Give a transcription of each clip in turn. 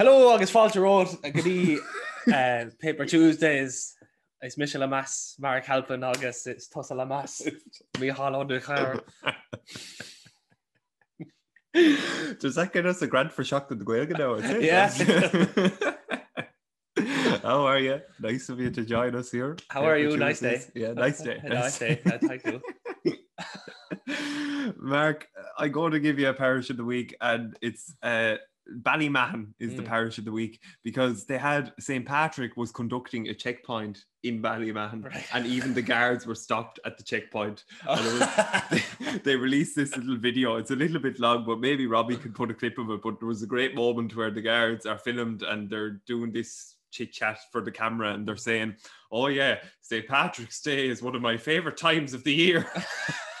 Hello agus fáilte ród a uh, Paper Tuesdays is mis le mass mar helpan agus is to le mass mí háú. Does that get us a grant for shock to the is it? Yeah. How are you? Nice of you to join us here. How are you? Nice day. Yeah, nice day. Nice day. Yeah, thank you. Mark, I'm going to give you a parish of the week, and it's uh, Ballymahon is the Mm. parish of the week because they had St. Patrick was conducting a checkpoint in Ballymahon, Right. and even the guards were stopped at the checkpoint. And it was, they, they released this little video. It's a little bit long, but maybe Robbie could put a clip of it. But there was a great moment where the guards are filmed and they're doing this chit chat for the camera and they're saying, Oh, yeah, St. Patrick's Day is one of my favorite times of the year.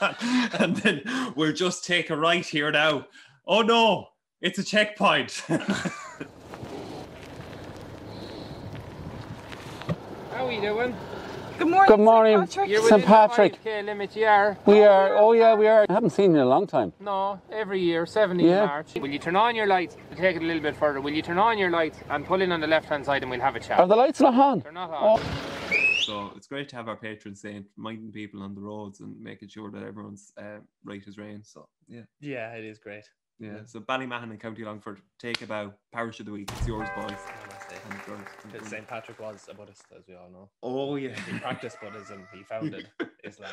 and then we'll just take a right here now. Oh, no, it's a checkpoint. How are you doing? Good morning. Good morning. St. Patrick. You're St. Patrick. Limit, you are. We are, oh yeah, we are. I haven't seen you in a long time. No, every year, 17 Yeah. March. Will you turn on your lights? We'll take it a little bit further. Will you turn on your lights and pull in on the left hand side and we'll have a chat? Are the lights not on? They're not on. so it's great to have our patrons saying, minding people on the roads and making sure that everyone's uh, right as rain. So, yeah. yeah, it is great. Yeah, so Ballymahon and County Longford, take about parish of the week. It's yours, boys. And girls. Because St. Patrick was a Buddhist, as we all know. Oh yeah. He practiced Buddhism. He founded Islam.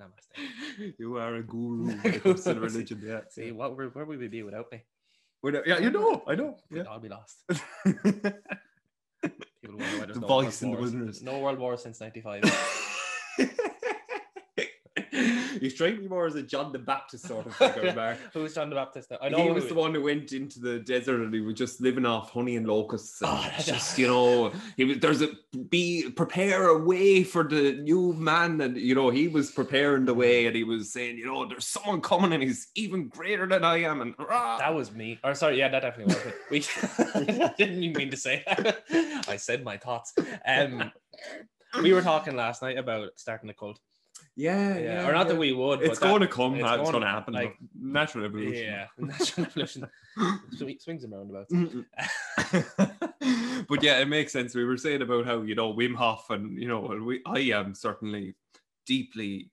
Namaste. you are a guru when it comes the religion. Yeah. See, what where, where would we be without me? Well, yeah, you know, I know. We'd Yeah. all be lost. People wonder why there's The no voice world in the wilderness. No world war since '95. You strike me more as a John the Baptist sort of figure, Mark. Who's John the Baptist? now? I know he was the one who went into the desert and he was just living off honey and locusts. And Oh, that's- just you know, he was there's a be prepare a way for the new man, and you know he was preparing the way, and he was saying, you know, there's someone coming and he's even greater than I am, and rah. That was me. Or sorry, yeah, that definitely was it. We didn't even mean to say that. I said my thoughts. Um, we were talking last night about starting a cult. Yeah, Yeah, or not that we would. It's but that- going to come. it's It's, going- going to happen. like- natural evolution. Yeah, natural evolution Swi- swings and roundabouts. But yeah, it makes sense. We were saying about how you know Wim Hof, and you know, we, I am certainly deeply.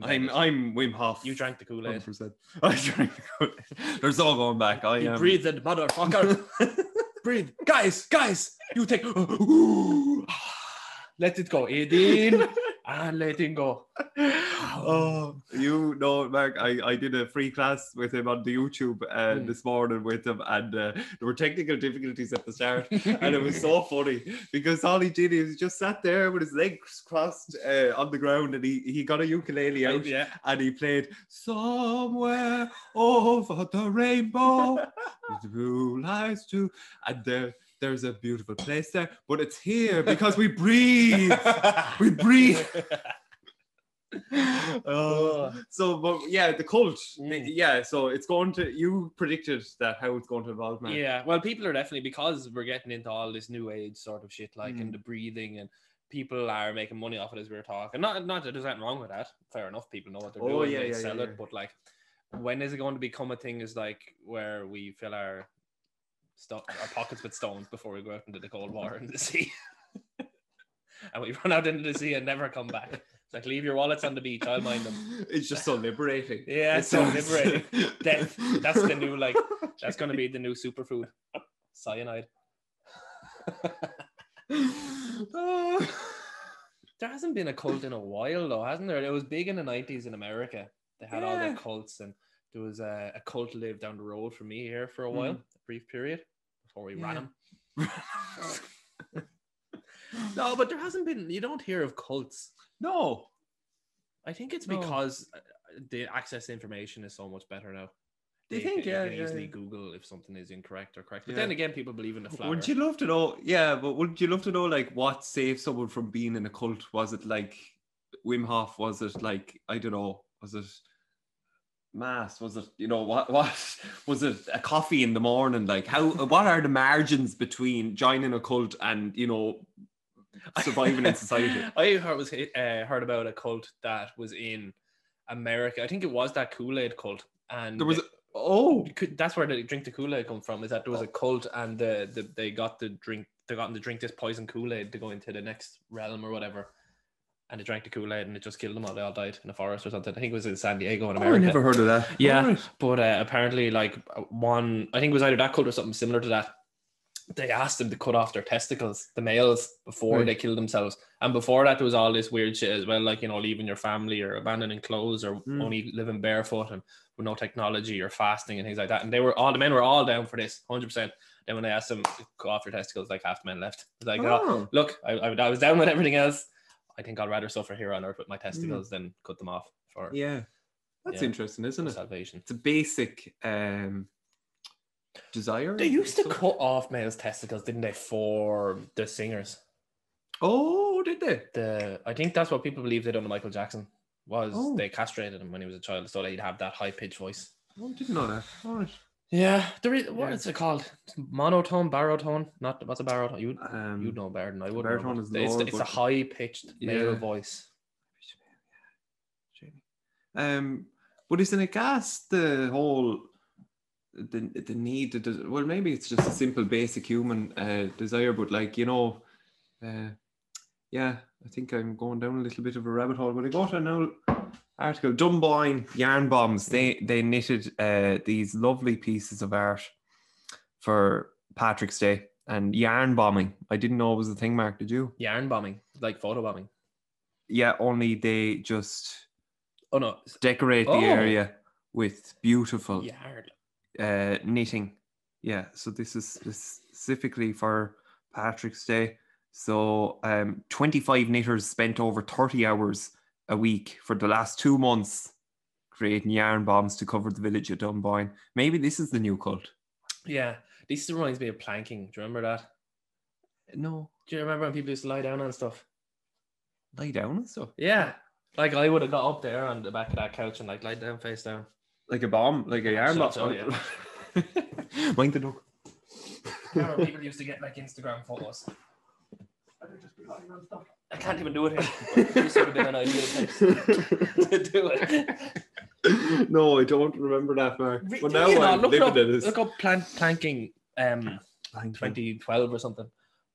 I'm I'm Wim Hof. You drank the Kool Aid. 100%. I drank the Kool-Aid. There's all going back. I You am. breathed, motherfucker. Breathe, guys, guys. You take. let it go, Aideen, and let it go. oh, you know, Mark, I, I did a free class with him on the YouTube uh, Mm. this morning with him, and uh, there were technical difficulties at the start, and it was so funny because all he did is just sat there with his legs crossed uh, on the ground, and he, he got a ukulele out, Yeah. and he played somewhere over the rainbow with the blue lights too, and there. There's a beautiful place there, but it's here because we breathe. We breathe. oh. so, but yeah, the cult. Mm. Yeah, so it's going to. You predicted that how it's going to evolve, man. Yeah, well, people are definitely because we're getting into all this new age sort of shit, like Mm. in the breathing, and people are making money off it as we were talking. Not, not that there's anything wrong with that. Fair enough, people know what they're Oh, doing, yeah, they yeah, sell yeah, it. yeah. But like, when is it going to become a thing? Is like where we fill our sto- our pockets with stones before we go out into the cold water in the sea, and we run out into the sea and never come back. It's like leave your wallets on the beach. I'll mind them. It's just so liberating. Yeah, it's so liberating. Death. That's the new like. That's going to be the new superfood. Cyanide. Oh. There hasn't been a cult in a while though, hasn't there? It was big in the nineties in America. They had all Yeah. the cults, and there was a, a cult lived down the road from me here for a hmm. while, a brief period before we ran Yeah. him. No, but there hasn't been. You don't hear of cults. no. I think it's No. because uh, the access to information is so much better now. They- think? you Yeah, can yeah, easily yeah. Google if something is incorrect or correct. But then again, people believe in the flower. Would you love to know? Yeah, but wouldn't you love to know like what saved someone from being in a cult? Was it like Wim Hof? Was it like I don't know? Was it mass? Was it you know what? What was it? A coffee in the morning? Like how? What are the margins between joining a cult and you know surviving in society? I heard was uh, heard about a cult that was in America. I think it was that Kool Aid cult, and There was Oh, Could- That's where they drink the Kool Aid come from. Is that there was a cult and the, the they got to drink they got to drink this poison Kool Aid to go into the next realm or whatever, and they drank the Kool Aid and it just killed them all. They all died in a forest or something. I think it was in San Diego in oh, I America. never heard of that. Yeah, Alright. but uh, apparently, like one, I think it was either that cult or something similar to that. They asked them to cut off their testicles, the males, before Right. they killed themselves. And before that, there was all this weird shit as well, like you know, leaving your family or abandoning clothes or Mm. only living barefoot and with no technology or fasting and things like that. And they were all the men were all down for this, hundred percent. Then when they asked them to cut off your testicles, like half the men left. It's like, oh, Oh. look, I, I, I was down with everything else. I think I'd rather suffer here on earth with my Mm. testicles than cut them off for Yeah, that's Yeah. interesting, isn't it? salvation. It's a basic um desire. They used to cut off males' testicles, didn't they, for the singers? Oh, did they? The I think that's what people believe they done to Michael Jackson was Oh. they castrated him when he was a child, so that he'd have that high pitched voice. Oh, didn't know that. All right. Yeah, there is what Yeah. is it called? Monotone, baritone? Not what's a baritone? You Um, you know better than I would. baritone know, is but it's, it's a high pitched male Yeah. voice. Um, but isn't it gas the whole the the need to des- well maybe it's just a simple basic human uh, desire, but like you know, uh, yeah, I think I'm going down a little bit of a rabbit hole. But I got an old article, Dunboyne yarn bombs. They they knitted uh, these lovely pieces of art for Patrick's Day and yarn bombing. I didn't know it was a thing, Mark. Did you? Yarn bombing, like photo bombing. Yeah, only they just Oh no, decorate the Oh. area with beautiful yarn. uh, knitting. Yeah, so this is specifically for Patrick's Day. So um, 25 knitters spent over 30 hours a week for the last two months creating yarn bombs to cover the village of Dunboyne. Maybe this is the new cult. Yeah, this reminds me of planking. Do you remember that? No, Do you remember when people used to lie down and stuff? lie down and stuff. Yeah. Like I would have got up there on the back of that couch and like lied down face down. Like a bomb, like a yarn bomb. Shut up, Mind the duck. Remember people used to get like Instagram photos. I can't even do it here. This would have been an ideal place to do it. no, I don't remember that, Mark. But now you know, I'm look living up, it look up plant planking um 2012 or something.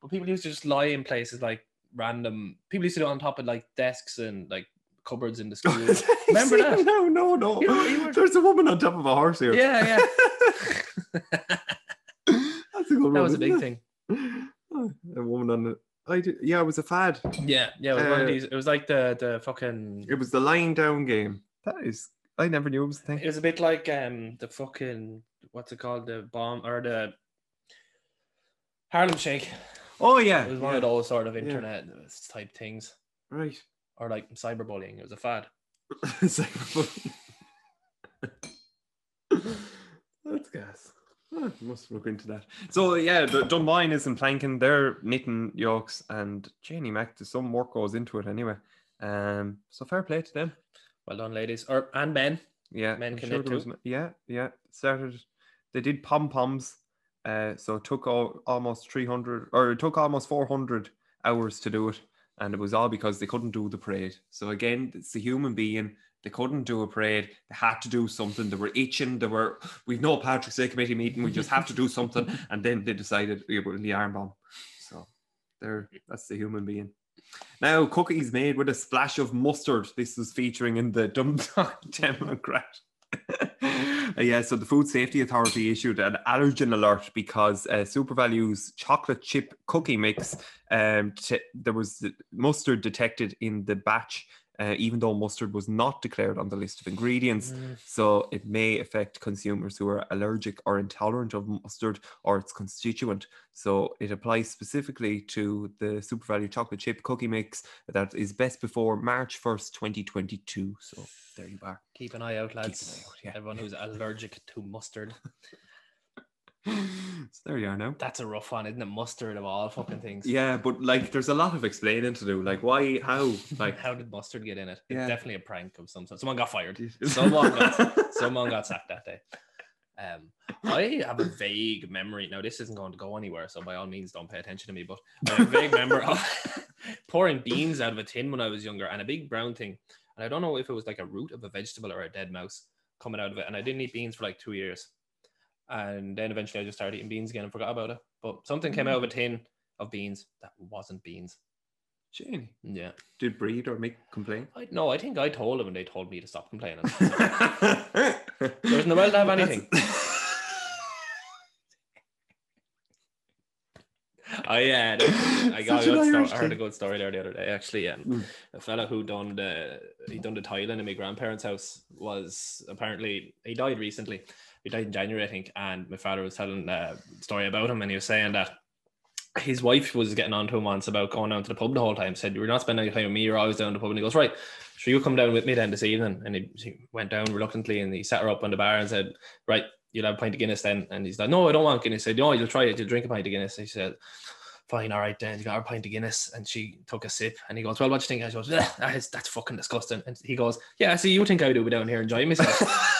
But people used to just lie in places like random people used to do it on top of like desks and like cupboards in the school. Remember that? No, no, no. You you were- There's a woman on top of a horse here. yeah, yeah. That's a good one. that was a big it? thing. A woman on the. I did, yeah, it was a fad. Yeah, yeah. It was one of Uh, these. It was like the the fucking. It was the lying down game. That is, I never knew it was a thing. It was a bit like um the fucking what's it called the bomb or the Harlem Shake. Oh yeah, It was one yeah. of those sort of internet type things, right. or like cyberbullying. It was a fad. Cyberbullying. That's gas. Oh, must look into that. So yeah, the Dunboyne isn't planking. They're knitting yokes, and Janie Mac. Some work goes into it anyway. Um, so fair play to them. Well done, ladies, or and men. Yeah, Men I'm can sure knit was too. yeah, yeah. Started. They did pom poms. Uh, so it took all, almost 300 or it took almost 400 hours to do it and it was all because they couldn't do the parade so again it's the human being they couldn't do a parade. They had to do something. They were itching. They were we've no patrick's day committee meeting. We just have to do something. And then they decided we were in the arm bomb. So there that's the human being. Now cookies made with a splash of mustard. This was featuring in the dundalk democrat. Yeah, so the Food Safety Authority issued an allergen alert because uh, SuperValu's chocolate chip cookie mix, um, t- there was mustard detected in the batch, uh, even though mustard was not declared on the list of ingredients. So it may affect consumers who are allergic or intolerant of mustard or its constituent. So it applies specifically to the SuperValu chocolate chip cookie mix that is best before March 1st, 2022. So there you are. Keep an eye out, lads. eye out, yeah. Everyone who's allergic to mustard. So there you are now. That's a rough one, isn't it? Mustard of all fucking things. Yeah, but like there's a lot of explaining to do. Like why, how, like How did mustard get in it? It's definitely a prank of some sort. Someone got fired. Someone got, someone got sacked that day. Um, I have a vague memory. Now, this isn't going to go anywhere, so by all means, don't pay attention to me. But I have a vague memory of pouring beans out of a tin when I was younger, and a big brown thing. And I don't know if it was like a root of a vegetable or a dead mouse, coming out of it, and I didn't eat beans for like two years, and then eventually I just started eating beans again and forgot about it. But something came out of a tin of beans that wasn't beans. Shane, Yeah, did Breed or Mick complain? I no, I think I told them, and they told me to stop complaining. There's no well to have anything. I yeah, I got a good story. I heard a good story there the other day. Actually, um, Mm. a fella who done the he done the tiling in my grandparents' house was apparently he died recently. He died in January, I think, and my father was telling uh, a story about him, and he was saying that his wife was getting on to him once about going down to the pub the whole time. Said you were not spending any time with me. You're always down to the pub. And he goes, right, sure you come down with me then this evening. And he, he went down reluctantly, and he sat her up on the bar and said, right, you'll have a pint of Guinness then. And he's like, no, I don't want Guinness. He said, no, you'll try it. You'll drink a pint of Guinness. And He said, fine, all right, then He got her a pint of Guinness. And she took a sip and he goes, well, what do you think? And she goes, "Ugh, that is, that's fucking disgusting. And he goes, yeah, see, you think I do be down here enjoying myself.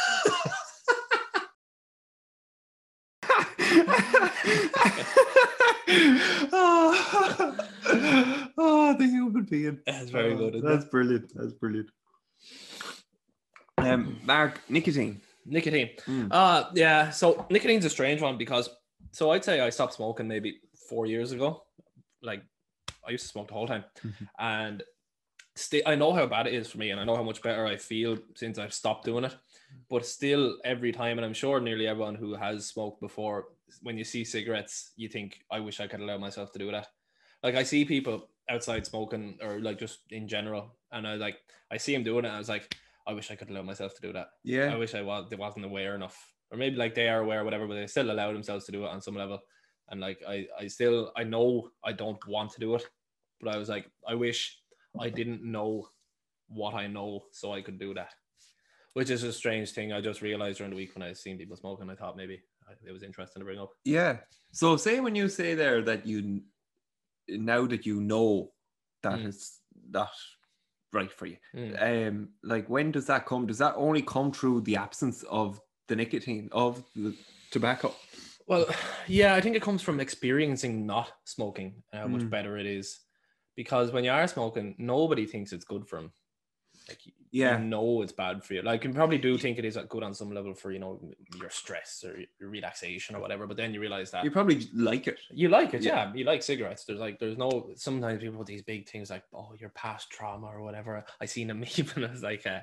oh, oh, the human being. That's very Oh, good, isn't That's brilliant. That's brilliant. Um, Mark, nicotine. Nicotine. Mm. Uh yeah. So nicotine's a strange one because so I'd say I stopped smoking maybe four years ago. Like I used to smoke the whole time, Mhm. and still I know how bad it is for me, and I know how much better I feel since I've stopped doing it. But still, every time, and I'm sure nearly everyone who has smoked before, when you see cigarettes, you think, "I wish I could allow myself to do that." Like I see people outside smoking, or like just in general, and I like I see them doing it. And I was like, "I wish I could allow myself to do that." Yeah. I wish I was they wasn't aware enough, or maybe like they are aware, or whatever, but they still allow themselves to do it on some level. And like I, I still I know I don't want to do it, but I was like, I wish I didn't know what I know, so I could do that. Which is a strange thing. I just realized during the week when I seen people smoking, I thought maybe it was interesting to bring up. Yeah. So say when you say there that you now that you know that Mm. it's not right for you. Mm. Um, like when does that come? Does that only come through the absence of the nicotine of the tobacco? Well, yeah, I think it comes from experiencing not smoking and how much Mm. better it is. Because when you are smoking, nobody thinks it's good for them. Like Yeah. you know it's bad for you. Like you probably do think it is good on some level for you know your stress or your relaxation or whatever. But then you realize that You probably like it. you like it, Yeah. yeah. You like cigarettes. There's like there's no sometimes people with these big things like oh your past trauma or whatever. I seen them even as like uh,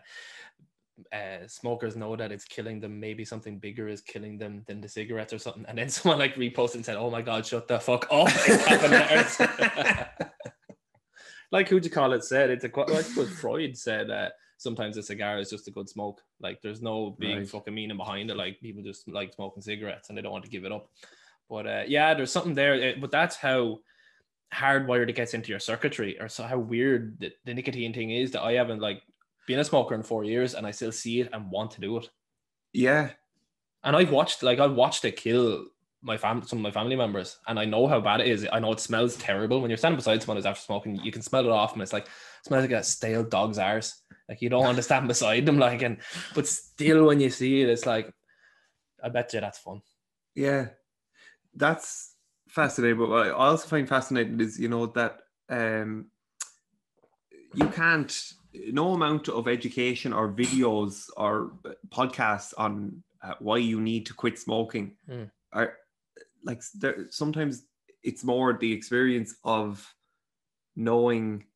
uh, smokers know that it's killing them. Maybe something bigger is killing them than the cigarettes or something. And then someone like reposted and said, "Oh my god, shut the fuck up!" It's happening to ours." Like who'd you call it? Said it's a quite like what Freud said. Uh, sometimes a cigar is just a good smoke. Like there's no being Right. fucking meaning behind it. Like people just like smoking cigarettes and they don't want to give it up. But uh, yeah, there's something there. uh, But that's how hardwired it gets into your circuitry, or so how weird the, the nicotine thing is that I haven't like been a smoker in four years and I still see it and want to do it. Yeah. And I've watched like I've watched it kill my fam some of my family members, and I know how bad it is. I know it smells terrible when you're standing beside someone who's after smoking. You can smell it off, and it's like it smells like a stale dog's arse. Like you don't want to stand beside them, like and but still when you see it, it's like I bet you that's fun. Yeah, that's fascinating. But what I also find fascinating is, you know, that um, you can't, no amount of education or videos or podcasts on uh, why you need to quit smoking Mm. are like there. Sometimes it's more the experience of knowing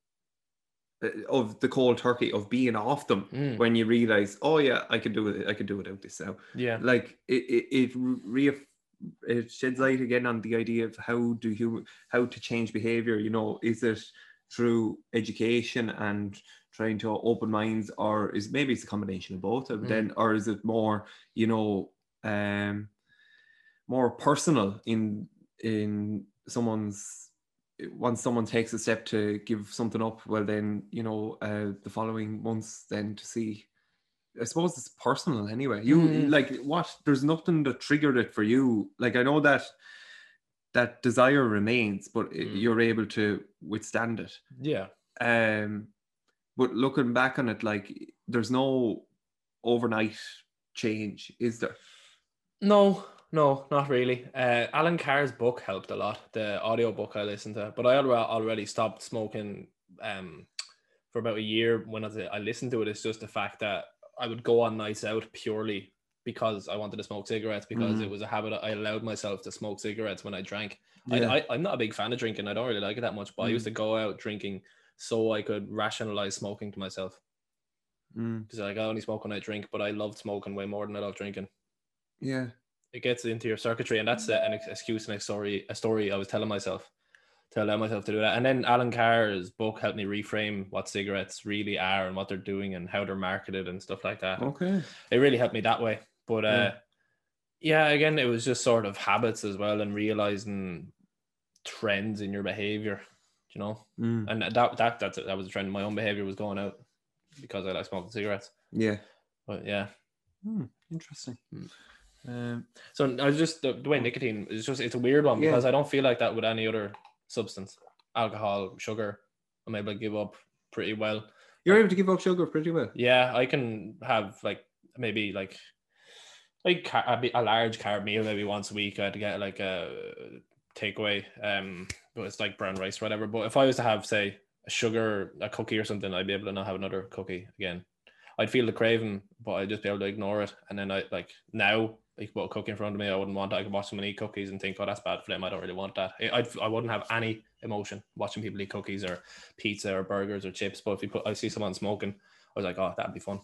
uh, of the cold turkey of being off them Mm. when you realize, oh yeah, I can do it. I can do without this now Yeah, like it it, it re it sheds light again on the idea of how do you how to change behavior you know is it through education and trying to open minds or is maybe it's a combination of both Mm. then or is it more you know um more personal in in someone's once someone takes a step to give something up well then you know uh the following months then to see I suppose it's personal anyway. You Mm. like what? There's nothing that triggered it for you. Like I know that that desire remains, but Mm. you're able to withstand it. yeah. Um, but looking back on it, like there's no overnight change, is there? No, no, not really. Uh, Allen Carr's book helped a lot. The audio book I listened to, but I already already stopped smoking um for about a year. When I, I listened to it, it's just the fact that I would go on nights out purely because I wanted to smoke cigarettes because Mhm. it was a habit I allowed myself to smoke cigarettes when I drank. Yeah. I, I'm not a big fan of drinking. I don't really like it that much, but I used to go out drinking so I could rationalize smoking to myself. Mm, Because like I only smoke when I drink, but I love smoking way more than I love drinking. yeah. It gets into your circuitry, and that's a- an excuse and a story. A story I was telling myself to allow myself to do that. And then Allen Carr's book helped me reframe what cigarettes really are and what they're doing and how they're marketed and stuff like that. Okay. It really helped me that way. But uh, Yeah. yeah, again, it was just sort of habits as well and realizing trends in your behavior. You know, Mm, and that that that's that was a trend. My own behavior was going out because I like smoking cigarettes. yeah. But yeah, Hmm, interesting. Mm. Um, so I was just the, the way nicotine is just it's a weird one Yeah. because I don't feel like that with any other substance, alcohol, sugar. I'm able to give up pretty well. you're able to give up sugar pretty well. Yeah, I can have like maybe like like a, a large carb meal maybe once a week. I had to get like a takeaway, um, but it's like brown rice or whatever. But if I was to have say a sugar, a cookie or something, I'd be able to not have another cookie again. I'd feel the craving, but I'd just be able to ignore it. And then I like now, like put a cookie in front of me, I wouldn't want. That. I could watch someone eat cookies and think, oh, that's bad for them. I don't really want that. I I'd, I wouldn't have any emotion watching people eat cookies or pizza or burgers or chips. But if you put, I see someone smoking, I was like, oh, that'd be fun.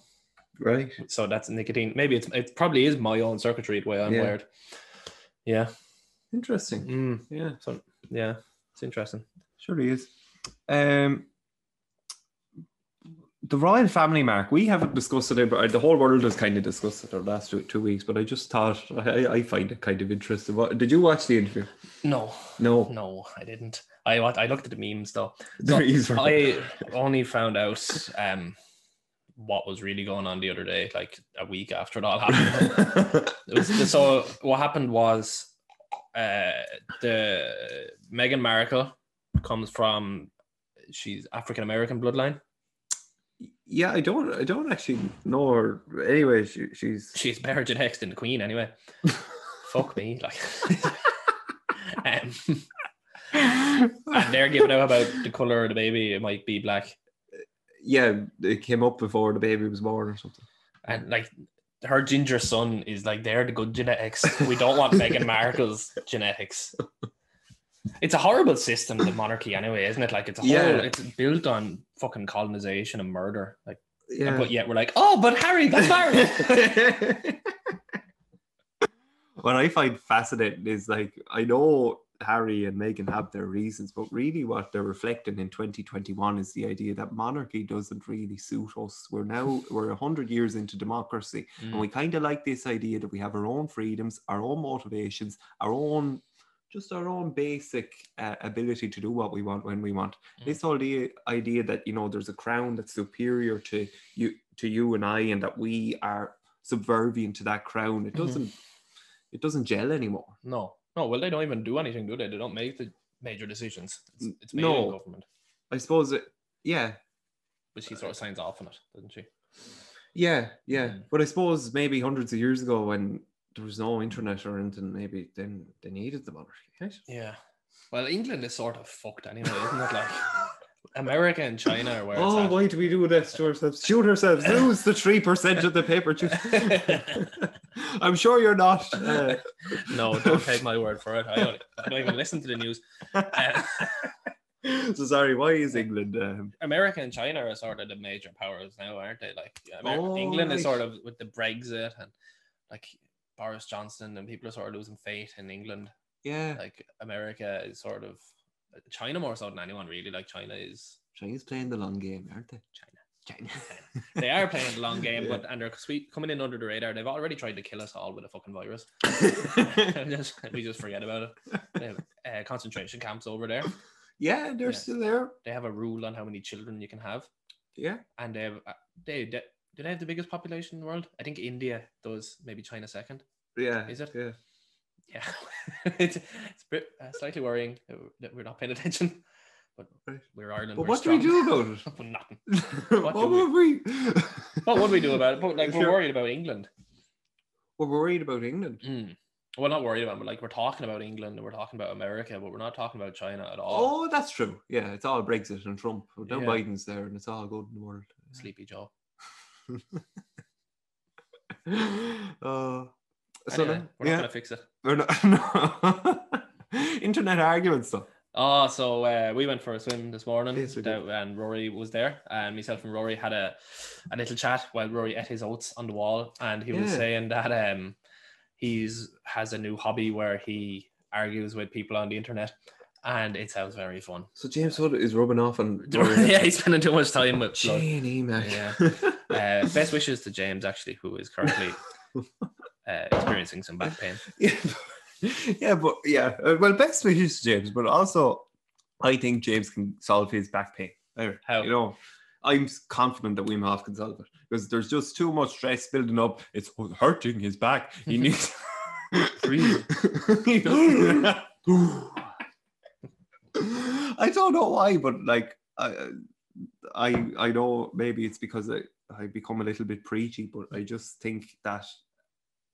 Right. So that's nicotine. Maybe it's it probably is my own circuitry the way I'm Yeah. wired. Yeah. Interesting. Mm, Yeah, so yeah, it's interesting. surely is. Um, the royal family, Mark. We haven't discussed it, but the whole world has kind of discussed it the last two, two weeks. But I just thought I, I find it kind of interesting. What did you watch the interview? No, No, no, I didn't. I I looked at the memes though. Is- I only found out um what was really going on the other day, like a week after it all happened. It was, so what happened was uh the Meghan Markle comes from she's African American bloodline. Yeah, I don't, I don't actually know her. Anyway, she, she's She's better genetics than the Queen anyway. Fuck me, like. um, and they're giving out about the color of the baby. It might be black, yeah, it came up before the baby was born or something. and like her ginger son is like they're the good genetics. We don't want Meghan Markle's genetics. It's a horrible system, the monarchy, anyway, isn't it? Like it's a whole, Yeah. it's built on fucking colonization and murder. Like, Yeah, but yet we're like, oh, but Harry that's married. what I find fascinating is like I know Harry and Meghan have their reasons, but really what they're reflecting in 2021 is the idea that monarchy doesn't really suit us. We're now we're hundred years into democracy, and mm. we kind of like this idea that we have our own freedoms, our own motivations, our own just our own basic uh, ability to do what we want when we want. Mm. This whole idea, idea that you know there's a crown that's superior to you to you and I, and that we are subservient to that crown. It Mhm. doesn't it doesn't gel anymore. No, no. Well, they don't even do anything, do they? They don't make the major decisions. It's, it's made no. in government, I suppose it. Yeah, but she sort of signs off on it, doesn't she? yeah, yeah. Mm. But I suppose maybe hundreds of years ago when there was no internet or anything, maybe then they needed the monarchy. Right? Yeah. Well, England is sort of fucked anyway, isn't it? Like America and China are where Oh, it's why do we do this to ourselves? Shoot ourselves, lose the three percent of the paper. I'm sure you're not. Uh, no, don't take my word for it. I don't, I don't even listen to the news. Uh, so sorry. Why is England? Um, America and China are sort of the major powers now, aren't they? Like Amer- Oh, England is sort of with the Brexit and like Boris Johnson and people are sort of losing faith in England. yeah, Like America is sort of China more so than anyone really. Like China is China's playing the long game, aren't they? China. China. They are playing the long game, but and they're sweet coming in under the radar. They've already tried to kill us all with a fucking virus. just, we just forget about it. They have uh, concentration camps over there. yeah, they're Yeah. still there. They have a rule on how many children you can have, Yeah. and they have uh, they, they do they have the biggest population in the world? I think India does. Maybe China second. Yeah. Is it? Yeah. Yeah, it's it's a bit, uh, slightly worrying that we're- not paying attention. But we're Ireland. But we're what do we do about it? Nothing. what do would we? What would we do about it? But like If we're you're- worried about England. We're worried about England. Mm. Well, not worried about, but like we're talking about England and we're talking about America, but we're not talking about China at all. Oh, that's true. Yeah, it's all Brexit and Trump. Now Yeah. Biden's there, and it's all good in the world. Sleepy Joe. Uh, so Anyway, then, we're not yeah, gonna fix it. we're not, no. internet arguments though. Oh, so uh, we went for a swim this morning, Yes, down- and Rory was there, and myself and Rory had a, a little chat while Rory ate his oats on the wall, and he was Yeah. saying that um, he's has a new hobby where he argues with people on the internet, and it sounds very fun. So James Hood is rubbing off on Rory. yeah, he's spending too much time with. Janie, man. Yeah. Uh, best wishes to James, actually, who is currently uh, experiencing some back pain. yeah, yeah, but yeah. uh, Well, best wishes to James, but also I think James can solve his back pain. How? You know, I'm confident that Wim Hof can solve it because there's just too much stress building up. It's hurting his back. He needs. I don't know why, but like I, I, I know maybe it's because I, I become a little bit preachy, but I just think that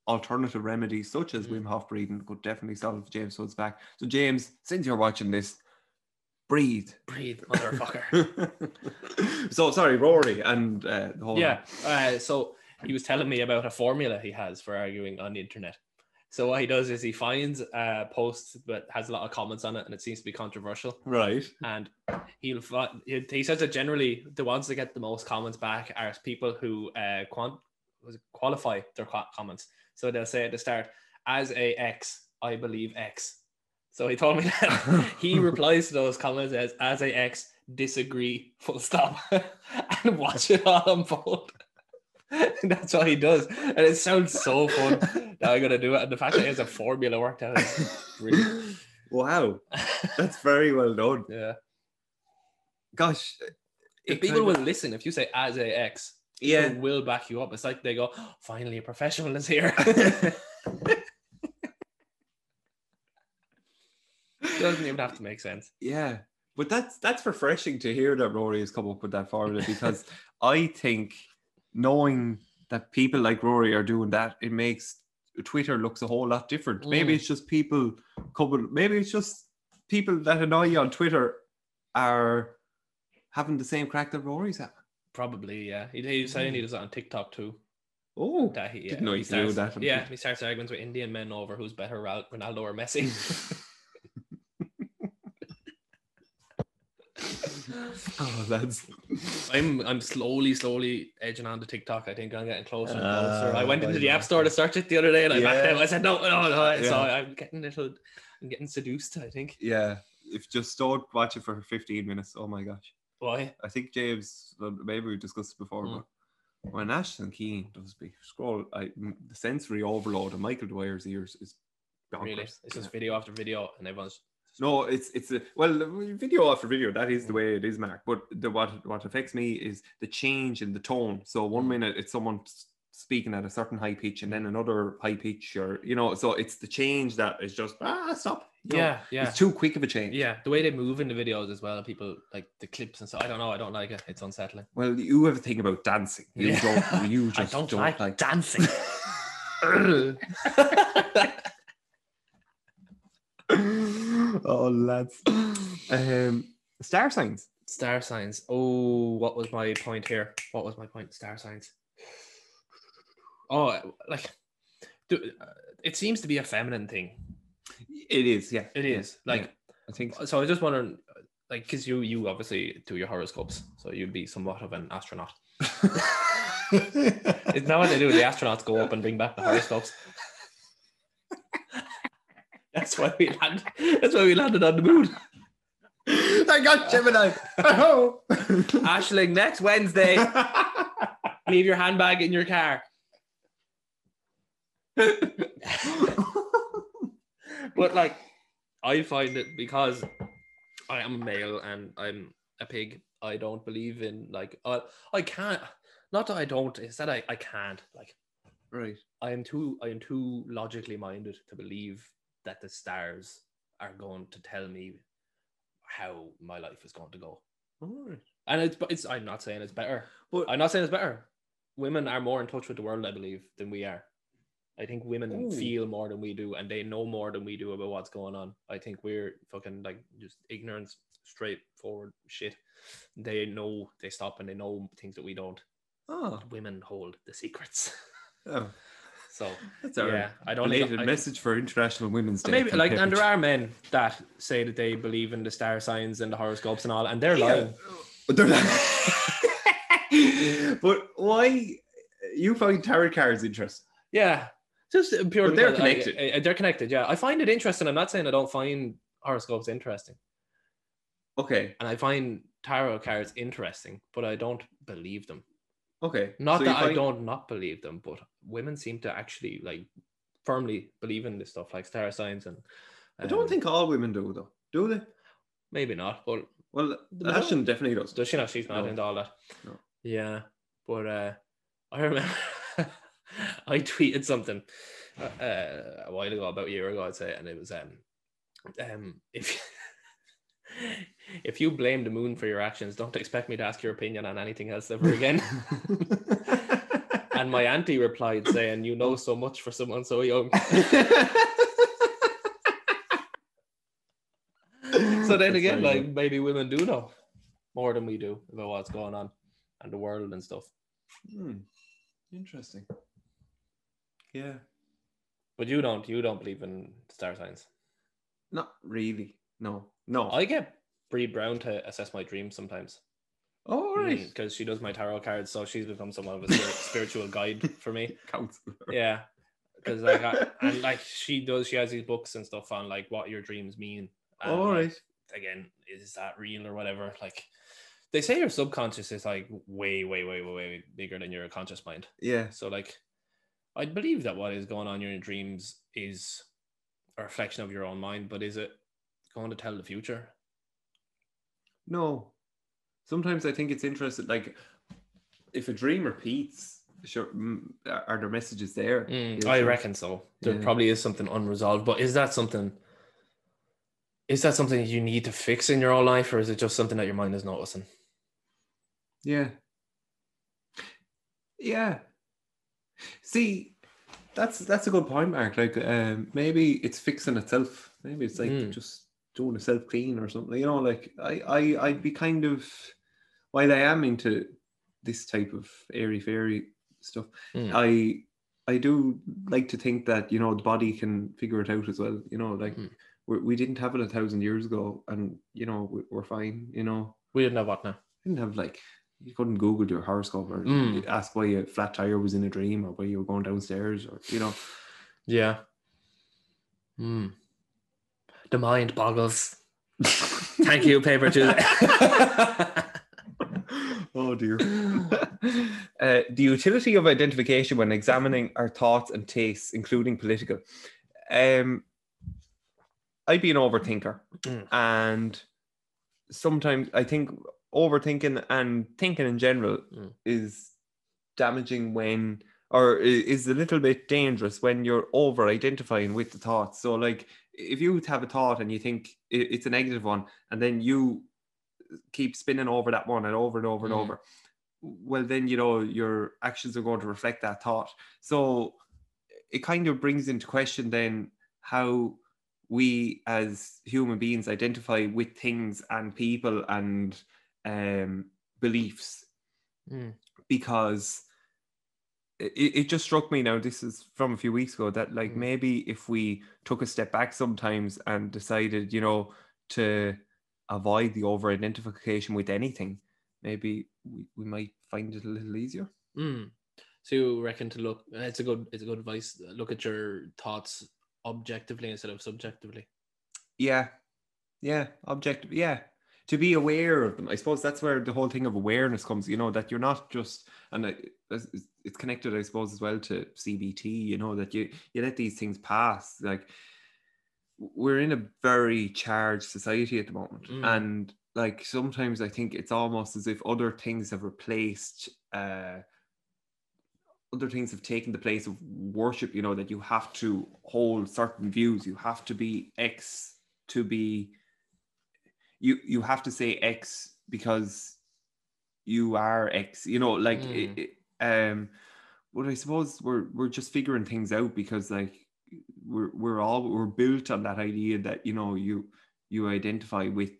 alternative remedies such as Mm. Wim Hof breathing could definitely solve James Hood's back. So James, since you're watching this, breathe. Breathe, motherfucker. so sorry, Rory and uh, the whole Yeah. Uh, so he was telling me about a formula he has for arguing on the internet. So what he does is he finds a post that has a lot of comments on it, and it seems to be controversial. right. And he'll he he says that generally the ones that get the most comments back are people who uh, quant- was it qualify their comments. So they'll say at the start, "As a X, I believe X." So he told me that he replies to those comments as "As a X, disagree." Full stop, and watch it all unfold. That's what he does, and it sounds so fun. Now I'm gonna do it, and the fact that he has a formula worked out is brilliant. wow, that's very well done. Yeah. Gosh, If people will listen, if you say as a X, yeah. will back you up. It's like they go, "Oh, finally a professional is here. Doesn't even have to make sense. Yeah, but that's that's refreshing to hear that Rory has come up with that formula because I think knowing that people like Rory are doing that, it makes Twitter looks a whole lot different. Maybe Mm. it's just people coming. Maybe it's just people that annoy you on Twitter are having the same crack that Rory's having. Probably, yeah. He, he he does it on TikTok too. Oh, That he, Didn't know he do starts- that Yeah, he starts arguments with Indian men over who's better, Ronaldo or Messi. oh, that's I'm I'm slowly, slowly edging on to TikTok. I think I'm getting closer and Ah, closer. I went into the. App Store to search it the other day, and I backed Yeah. out. I said no, no, no. So I'm getting a little, I'm getting seduced. I think. yeah. If just don't watch it for 15 minutes. Oh my gosh. Why? I think James, maybe we discussed it before, Mm. but when Ashton Keane does be scroll, I the sensory overload of Michael Dwyer's ears is bonkers. Really? It's just video after video, and everyone's No, it's it's a well video after video. That is the way it is, Mark. But the what what affects me is the change in the tone. So one minute it's someone speaking at a certain high pitch, and then another high pitch, or you know. So it's the change that is just ah stop. You know, yeah, yeah, It's too quick of a change. yeah. The way they move in the videos as well. People like the clips and stuff. I don't know. I don't like it. It's unsettling. Well, you have a thing about dancing. You Yeah. don't. You I just don't, don't, like, like dancing. oh lads. Um star signs. Star signs. Oh, what was my point here? What was my point? Star signs. Oh, like, do, uh, it seems to be a feminine thing. It is, yeah. It is like. Yeah, I think so. So I was just wondering, like, because you you obviously do your horoscopes, so you'd be somewhat of an astronaut. Isn't that what they do? The astronauts go up and bring back the horoscopes. That's why we landed. That's why we landed on the moon. Thank got Gemini. Oh. Ashling, next Wednesday, leave your handbag in your car. But like, I find it because I am a male and I'm a pig. I don't believe in like I I can't. Not that I don't. It's that I I can't. Like right. I am too I am too logically minded to believe that the stars are going to tell me how my life is going to go. Right. And it's it's I'm not saying it's better. But I'm not saying it's better. Women are more in touch with the world, I believe, than we are. I think women Ooh. feel more than we do, and they know more than we do about what's going on. I think we're fucking like just ignorance, straightforward shit. They know, they stop, and they know things that we don't. oh, Women hold the secrets. Oh, So that's our yeah, I don't belated I- message for International Women's Day. maybe like, and there are men that say that they believe in the star signs and the horoscopes and all, and they're Yeah. lying. But they're not. but why you find tarot cards interesting? Yeah, just purely But they're because I- connected. I- they're connected. Yeah, I find it interesting. I'm not saying I don't find horoscopes interesting, Okay, and I find tarot cards interesting, but I don't believe them. Okay. Not So that I find- don't not believe them, but women seem to actually like firmly believe in this stuff, like star signs and. I don't um, think all women do though. Do they? maybe not, but Well, The Ashton definitely does. does she not? She's not No. into all that. No. Yeah, but uh, I remember I tweeted something uh, uh, a while ago, about a year ago, I'd say, and it was um, um, if if you blame the moon for your actions, don't expect me to ask your opinion on anything else ever again. and my auntie replied saying, "You know so much for someone so young." so then again, like maybe women do know more than we do about what's going on and the world and stuff. Hmm. Interesting. Yeah. But you don't. You don't believe in star signs. Not really. No. No. I get Bree Brown to assess my dreams sometimes oh, all right. Mm, because she does my tarot cards, so she's become somewhat of a spiritual guide for me. Counselor. Yeah, because like I, and like she does, she has these books and stuff on like what your dreams mean. And, All like, right. Again, is that real or whatever? Like they say, your subconscious is like way, way, way, way, way bigger than your conscious mind. Yeah. So like, I believe that what is going on in your dreams is a reflection of your own mind, but is it going to tell the future? No. Sometimes I think it's interesting. Like, if a dream repeats, sure, mm, are there messages there? Yeah, I sure. reckon so. There Yeah. probably is something unresolved, but is that something? Is that something you need to fix in your own life, or is it just something that your mind is noticing? Yeah. Yeah. See, that's that's a good point, Mark. Like, um, maybe it's fixing itself. Maybe it's like Mm. just doing a self clean or something. You know, like I, I, I'd be kind of while I am into this type of airy fairy stuff, Mm. I, I do like to think that you know the body can figure it out as well. You know, like Mm. we're, we didn't have it a thousand years ago, and you know we- we're fine. You know, We didn't have what now? didn't have like you couldn't Google your horoscope or Mm. ask why a flat tire was in a dream or why you were going downstairs or you know. Yeah. Hmm. The mind boggles. Thank you, Paper Tuesday. oh dear. uh, the utility of identification when examining our thoughts and tastes, including political. Um, I'd be an overthinker, Mm. and sometimes I think overthinking and thinking in general Mm. is damaging when or is a little bit dangerous when you're over identifying with the thoughts so like if you have a thought and you think it's a negative one and then you keep spinning over that one and over and over and Mm. over well then you know your actions are going to reflect that thought so it kind of brings into question then how we as human beings identify with things and people and um, beliefs Mm. because it, it just struck me now this is from a few weeks ago that like Mm. maybe if we took a step back sometimes and decided you know to avoid the over identification with anything maybe we, we might find it a little easier Hmm. So you reckon to look? It's a good. It's a good advice. Look at your thoughts objectively instead of subjectively. yeah yeah objective yeah to be aware of them. I suppose that's where the whole thing of awareness comes you know that you're not just and it's connected i suppose as well to cbt you know that you you let these things pass. Like we're in a very charged society at the moment. Mm. and like sometimes i think it's almost as if other things have replaced uh other things have taken the place of worship you know that you have to hold certain views. You have to be x to be you you have to say x because you are x you know like Mm. it, it- um but i suppose we're we're just figuring things out because like we're we're all we're built on that idea that you know you you identify with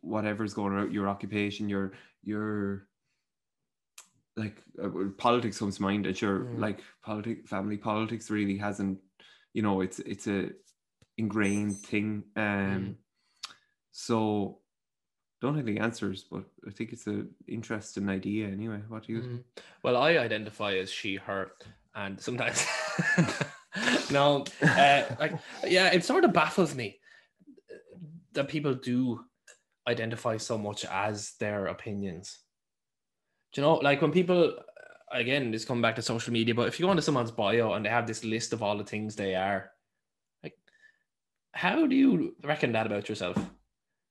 whatever's going on your occupation your your like uh, politics comes to mind, and sure, Mm. like politic family politics really hasn't, you know, it's it's a ingrained thing. Um, Mm. So don't have the answers, but I think it's an interesting idea anyway. What do you? Mm. Well, I identify as she, her, and sometimes no, uh, like yeah, it sort of baffles me that people do identify so much as their opinions. Do you know, like when people again, this come back to social media, but if you go into someone's bio and they have this list of all the things they are, like, how do you reckon that about yourself?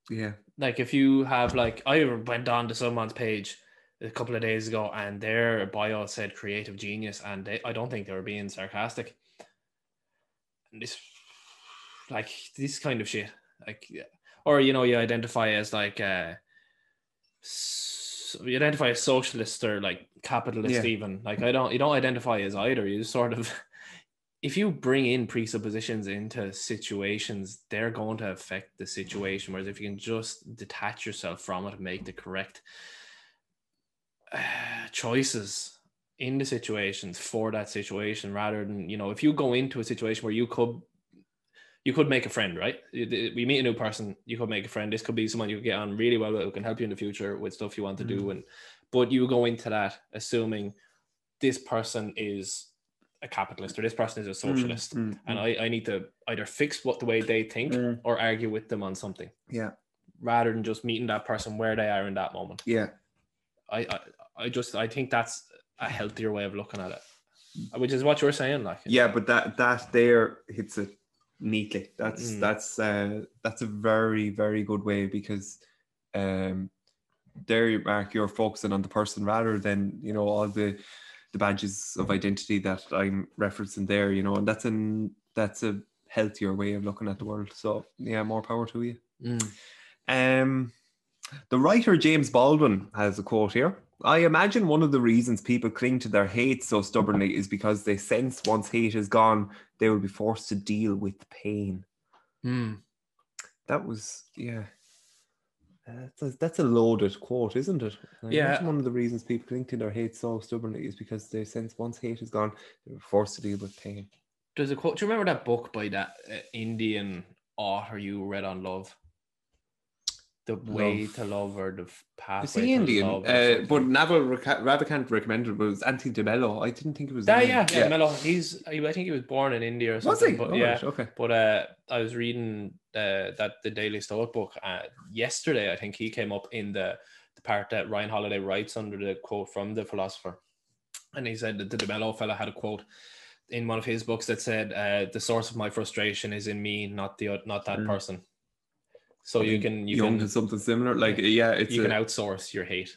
Yeah, like if you have like I went on to someone's page a couple of days ago and their bio said creative genius and they, I don't think they were being sarcastic. And this like this kind of shit like yeah. or you know you identify as like uh s- you identify as socialist or like capitalist Yeah. even like I don't you don't identify as either you just sort of if you bring in presuppositions into situations, they're going to affect the situation. Whereas if you can just detach yourself from it and make the correct uh, choices in the situations for that situation, rather than you know, if you go into a situation where you could you could make a friend, right? You- We meet a new person, you could make a friend. This could be someone you could get on really well with, who can help you in the future with stuff you want to do. And but you go into that assuming this person is a capitalist or this person is a socialist Mm, mm, and I, I need to either fix what the way they think Mm. or argue with them on something yeah, rather than just meeting that person where they are in that moment. yeah. I, I, I just I think that's a healthier way of looking at it, which is what you're saying. Like Yeah, but that that there hits it neatly. That's Mm. that's uh that's a very very good way because um there you mark you're focusing on the person rather than you know all the the badges of identity that I'm referencing there. You know, and that's an that's a healthier way of looking at the world. So yeah, more power to you. Mm. Um, the writer James Baldwin has a quote here. I imagine one of the reasons people cling to their hate so stubbornly is because they sense once hate is gone, they will be forced to deal with pain. Mm. That was, yeah. That's a, that's a loaded quote, isn't it? I Yeah. one of the reasons people cling to their hate so stubbornly is because they sense once hate is gone, they're forced to deal with pain. There's a quote. Do you remember that book by that uh, Indian author you read on love? The way Love. to love or the f- Is he Indian? Uh, but Naval Rav- Ravikant recommended it, was Anthony de Mello. I didn't think it was. Yeah, yeah, yeah. Mello. He's. I think he was born in India or something. Was he? But Oh, yeah, right, okay. But uh, I was reading uh, that the Daily Stoic book uh, yesterday. I think he came up in the the part that Ryan Holiday writes under the quote from the philosopher, and he said that the de Mello fella had a quote in one of his books that said, uh, "The source of my frustration is in me, not the not that Mm. person." So you can you Young can something similar. Like, yeah, it's you a, can outsource your hate.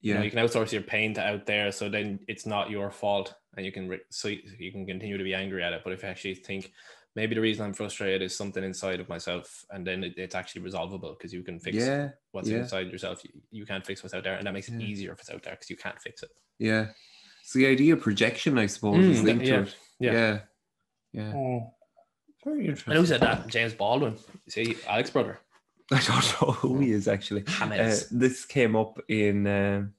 You yeah, know, you can outsource your pain to out there, so then it's not your fault, and you can re- so you you can continue to be angry at it. But if you actually think maybe the reason I'm frustrated is something inside of myself, and then it, it's actually resolvable because you can fix yeah, what's yeah. inside yourself. You, you can't fix what's out there, and that makes it Yeah. easier if it's out there because you can't fix it. yeah. So the idea of projection, I suppose, is Mm, linked yeah, to it. yeah. yeah, yeah. Very interesting. And who said that? James Baldwin. See, Alex brother. I don't know who he is actually. Uh, this came up in. Um,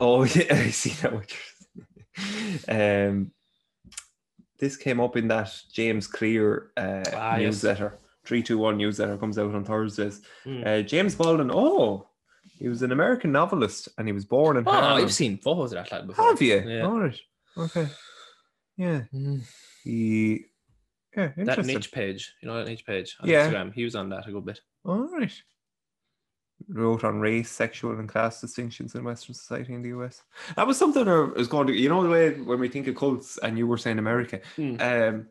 oh yeah, I see that. What um, this came up in that James Clear uh, Ah, yes. newsletter. Three two one newsletter comes out on Thursdays. Mm. Uh, James Baldwin. Oh, he was an American novelist, and he was born in. Oh, Harlem. I've seen photos of that lad before. Have you? Yeah. All right. Okay. Yeah. Mm. He. Yeah. That niche page, you know that niche page on Yeah. Instagram. He was on that a good bit. All right. Wrote on race, sexual, and class distinctions in Western society in the US. That was something I was going to, you know, the way when we think of cults, and you were saying America, Mm. um,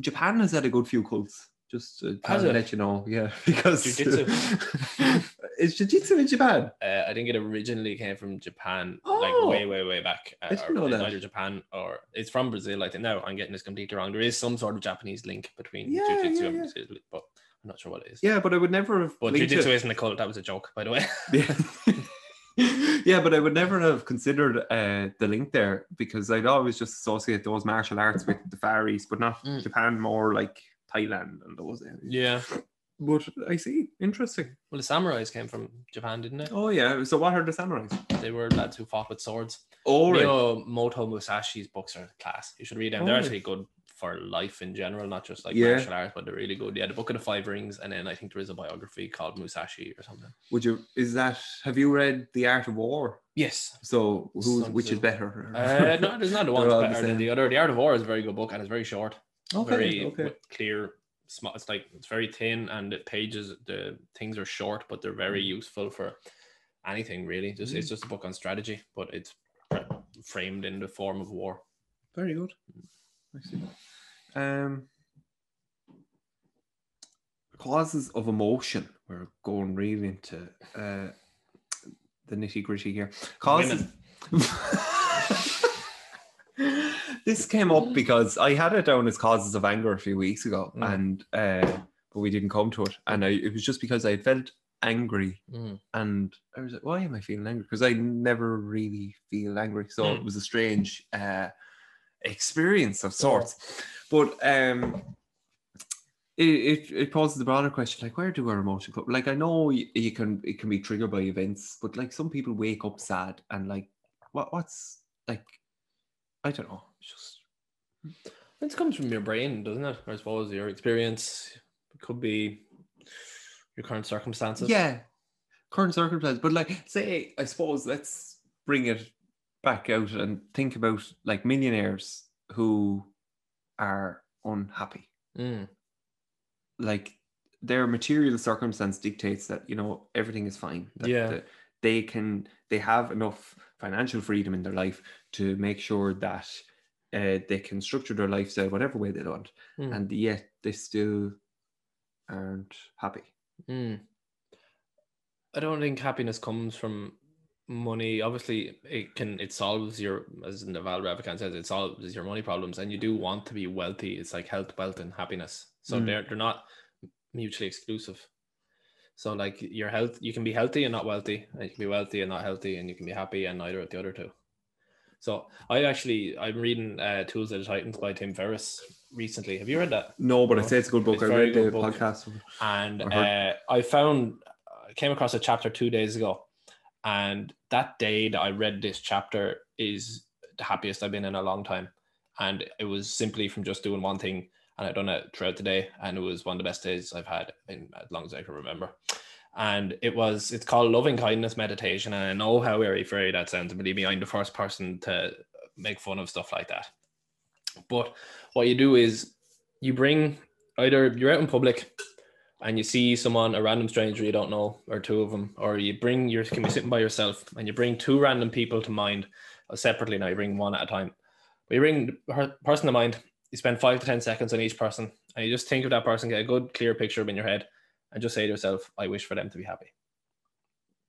Japan has had a good few cults. Just to Has to let you know, yeah, because Jiu-jitsu. is jiu-jitsu in Japan? Uh, I think it originally came from Japan, Oh. like way, way, way back. Uh, I didn't or know it's that. Either Japan or it's from Brazil. I think. No, I'm getting this completely wrong. There is some sort of Japanese link between Yeah, jiu-jitsu yeah, and yeah. Brazil, but I'm not sure what it is. Yeah, but I would never have. But linked isn't a cult. That was a joke, by the way. Yeah. yeah, but I would never have considered uh, the link there because I'd always just associate those martial arts with the Far East, but not Mm. Japan, more like Thailand and those areas. yeah. but I see. Interesting. Well, the samurais came from Japan, didn't they? Oh yeah. So what are the samurais? They were lads who fought with swords. Oh right. Miyamoto Musashi's books are class. You should read them. They're Oh, actually good for life in general, not just like Yeah. martial arts, but they're really good. Yeah, the Book of the Five Rings, and then I think there is a biography called Musashi or something. Would you? Is that? Have you read The Art of War? Yes. So who's which is better? Uh, no, there's not the one that's the better than the other. The Art of War is a very good book and it's very short. okay. very okay. clear. Small. It's like it's very thin and the pages, the things are short, but they're Mm. very useful for anything really. Just it's just a book on strategy, but it's framed in the form of war. Very good. I see. Um, causes of emotion. We're going really into uh, the nitty gritty here. Causes. this came up because I had it down as causes of anger a few weeks ago, Mm. and uh, but we didn't come to it, and I, it was just because I felt angry Mm. and I was like, why am I feeling angry? Because I never really feel angry. So Mm. it was a strange uh, experience of sorts. But um, it, it, it poses the broader question like, where do our emotions come? Like, I know you, you can, it can be triggered by events, but like some people wake up sad and like, what, what's like, I don't know. It's just, It comes from your brain, doesn't it? I suppose your experience could be your current circumstances. Yeah, current circumstances. But like, say, I suppose let's bring it back out and think about like millionaires who are unhappy. Mm. Like their material circumstance dictates that you know everything is fine. That Yeah. the- they can they have enough financial freedom in their life to make sure that uh, they can structure their lifestyle whatever way they want, Mm. and yet they still aren't happy. Mm. I don't think happiness comes from money. Obviously, it can it solves your as Naval Ravikant says, it solves your money problems, and you do want to be wealthy. It's like health, wealth, and happiness. So Mm. they're they're not mutually exclusive. So like your health, you can be healthy and not wealthy, and you can be wealthy and not healthy, and you can be happy and neither of the other two. So I actually I'm reading uh, Tools of the Titans by Tim Ferriss recently. Have you read that? No, but I No, say it's a good book. it's I read the podcast. and uh, I found I came across a chapter two days ago, and that day that I read this chapter is the happiest I've been in a long time, and it was simply from just doing one thing, and I've done it throughout the day, and it was one of the best days I've had in as long as I can remember. And it was it's called loving kindness meditation, and I know how very very that sounds. Believe me, I'm the first person to make fun of stuff like that. But what you do is you bring either you're out in public and you see someone, a random stranger you don't know, or two of them, or you bring your can be sitting by yourself and you bring two random people to mind uh, separately. Now you bring one at a time. But you bring the person to mind. You spend five to ten seconds on each person, and you just think of that person, get a good clear picture of in your head, and just say to yourself, "I wish for them to be happy."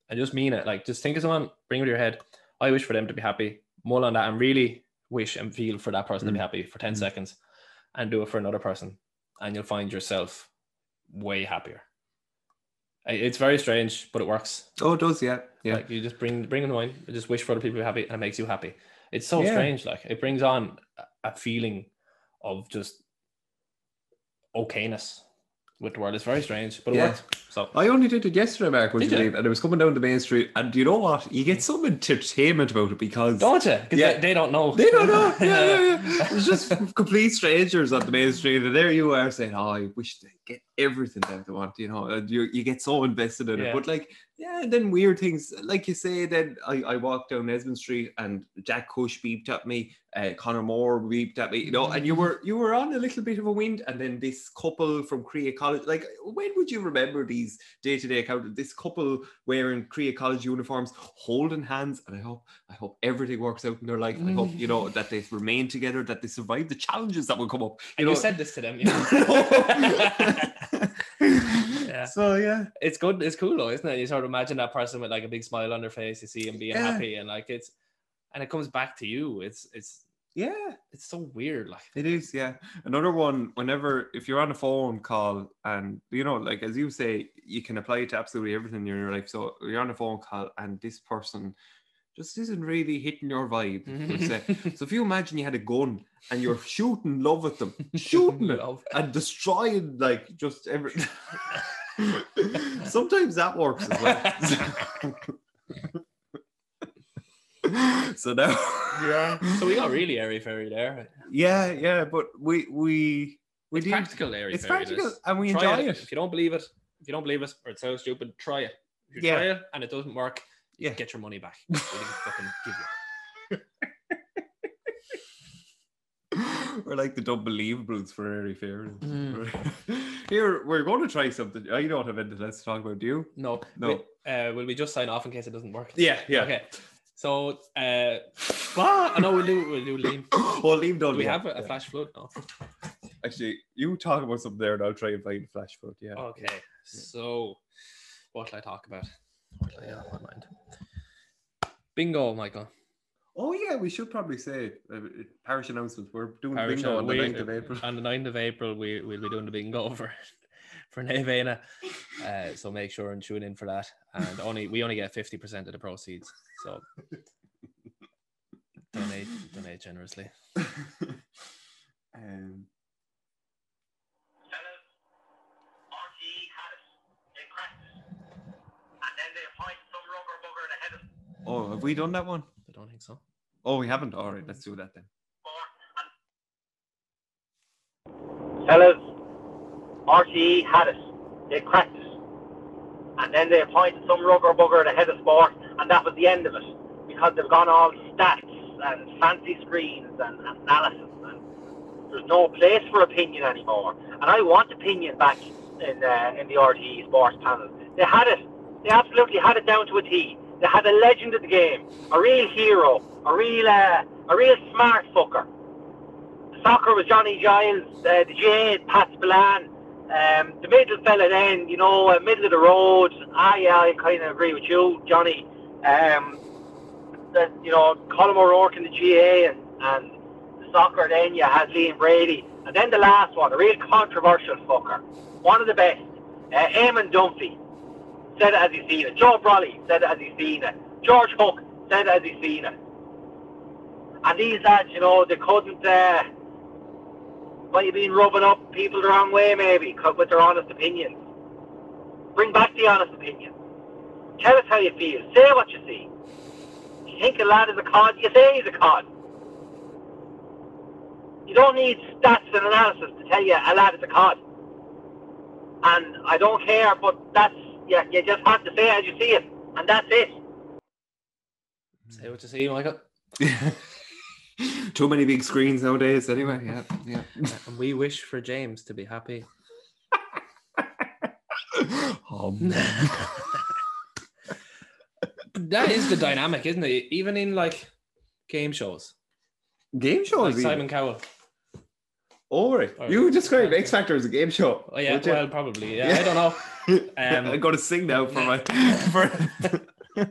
And just mean it. Like just think of someone, bring it to your head. I wish for them to be happy. Mull on that, and really wish and feel for that person to be Mm. happy for ten Mm. seconds, and do it for another person, and you'll find yourself way happier. It's very strange, but it works. Oh, it does, yeah, yeah. Like you just bring bring mind, you just wish for other people to be happy, and it makes you happy. It's so Yeah. strange. Like it brings on a- feeling of just okayness with the world. It's very strange, but it Yeah. works. So I only did it yesterday, Mark. Would you you? believe? And I was coming down the main street, and you know what? You get some entertainment about it because don't you? Because Yeah. they, they don't know. they don't know. Yeah, yeah, yeah. It's just complete strangers on the main street, and there you are saying, "Oh, I wish they get everything that they want." You know, and you you get so invested in Yeah. it. But like, yeah, then weird things, like you say. Then I I walked down Esmond Street, and Jack Cush beeped at me. Uh, Connor Moore beeped at me. You know, and you were you were on a little bit of a wind, and then this couple from Crea College. Like, when would you remember these day to day account? This couple wearing Crea College uniforms, holding hands, and I hope I hope everything works out in their life. I hope you know that they remain together, that they survive the challenges that will come up. And You you know, said this to them. You know? yeah. So yeah, it's good. It's cool though, isn't it? You sort of imagine that person with like a big smile on their face. You see them being Yeah. happy, and like it's, and it comes back to you. It's it's yeah, it's so weird. Like it is. Yeah, another one. Whenever if you're on a phone call and you know, like as you say, you can apply it to absolutely everything in your life. So you're on a phone call and this person just isn't really hitting your vibe. So if you imagine you had a gun and you're shooting love at them, shooting it Love. and destroying like just every. Sometimes that works as well. so now, yeah. So we got really airy fairy there. yeah, yeah, but we we we It's do. practical airy It's fairy. practical, this. and we Try enjoy it. it. If you don't believe it, if you don't believe us or it sounds stupid, try it. If you Yeah. try it and it doesn't work, Yeah. get your money back. We didn't fucking give you. We're like the unbelievables for airy Fair. Mm. Here, we're going to try something. I don't have anything else to talk about. Do you? No, No. We, uh, will we just sign off in case it doesn't work? Yeah, yeah. Okay. So, uh, what? I know we'll do. We'll do lean. well, leave Do done. we have a, a yeah. flash flood? No. Actually, you talk about something there, and I'll try and find flash flood. Yeah. Okay. So, what will I talk about? What do I have in mind? Bingo, Michael. Oh yeah, we should probably say. Uh, parish announcement. We're doing Parish bingo on the we- 9th of April. On the 9th of April, we, we'll be doing the bingo for for Nevena. Uh, so make sure and tune in for that. And only we only get 50% of the proceeds. So donate donate generously. um, fellas, RTE had it. They cracked it. And then they appointed some rubber bugger to head of oh, have we done that one? I don't think so. Oh, we haven't. All right, let's do that then. Fellas, RTE had it. They cracked it. And then they appointed some rubber bugger to head of sport, and that was the end of it. Because they've gone all stats and fancy screens and analysis, and there's no place for opinion anymore. And I want opinion back in uh, in the RTE sports panel. They had it. They absolutely had it down to a T. They had a legend of the game, a real hero, a real uh, a real smart fucker. Soccer was Johnny Giles, uh, the Jade, Pat Spillane, um, the middle fella then, you know, uh, middle of the road. Ah, yeah, I kind of agree with you, Johnny. Um, that you know, Colm O'Rourke in the GAA and, and the soccer. Then you had Liam Brady, and then the last one, a real controversial fucker, one of the best, uh, Eamon Dunphy said it as he seen it. Joe Brolly said it as he seen it. George Hook said it as he seen it. And these lads, you know, they couldn't. Uh, might have been rubbing up people the wrong way, maybe, with their honest opinions. Bring back the honest opinion. Tell us how you feel. Say what you see. You think a lad is a cod, you say he's a cod. You don't need stats and analysis to tell you a lad is a cod. And I don't care, but that's, yeah, you just have to say it as you see it. And that's it. Say what you see, Michael. Too many big screens nowadays. Anyway, yeah, yeah. And we wish for James to be happy. Um, that is the dynamic, isn't it? Even in like game shows, game shows. like. Simon Cowell. Oh, right. Or- You describe X Factor as a game show. Oh yeah, well, probably. Yeah, I don't know. Um, I'm going to sing now for my. For,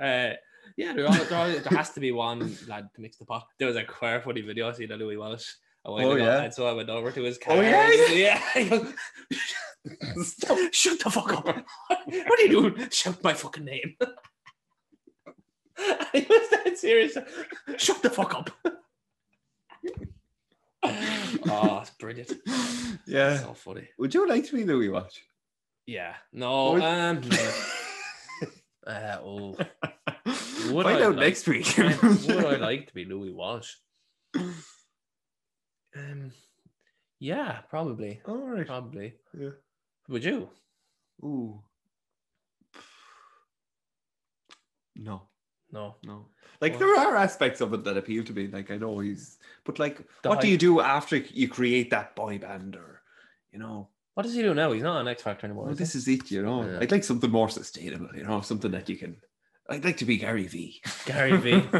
Uh, yeah, there, are, there, there has to be one lad to mix the pot. There was a quite funny video I seen of Louis Walsh. a while Oh, ago, yeah. And so I went over to his car. Oh, yeah, yeah. Stop, shut the fuck up. What are you doing? Shout my fucking name. he was that serious. Shut the fuck up. oh, it's brilliant. yeah. So funny. Would you like to be Louis Walsh? Yeah. No. Would- Um. uh, oh. Would Find I out like- next week. Would I like to be Louis Walsh? Um. Yeah, probably. All right. Probably. Yeah. Would you? Ooh. No, No. no. Like Well- there are aspects of it that appeal to me. Like I know he's, but like, what do you do after you create that boy band, or you know? What does he do now? He's not an X Factor anymore. Well, is this is it, you know. Yeah. I'd like something more sustainable, you know, something that you can. I'd like to be Gary V. Gary V.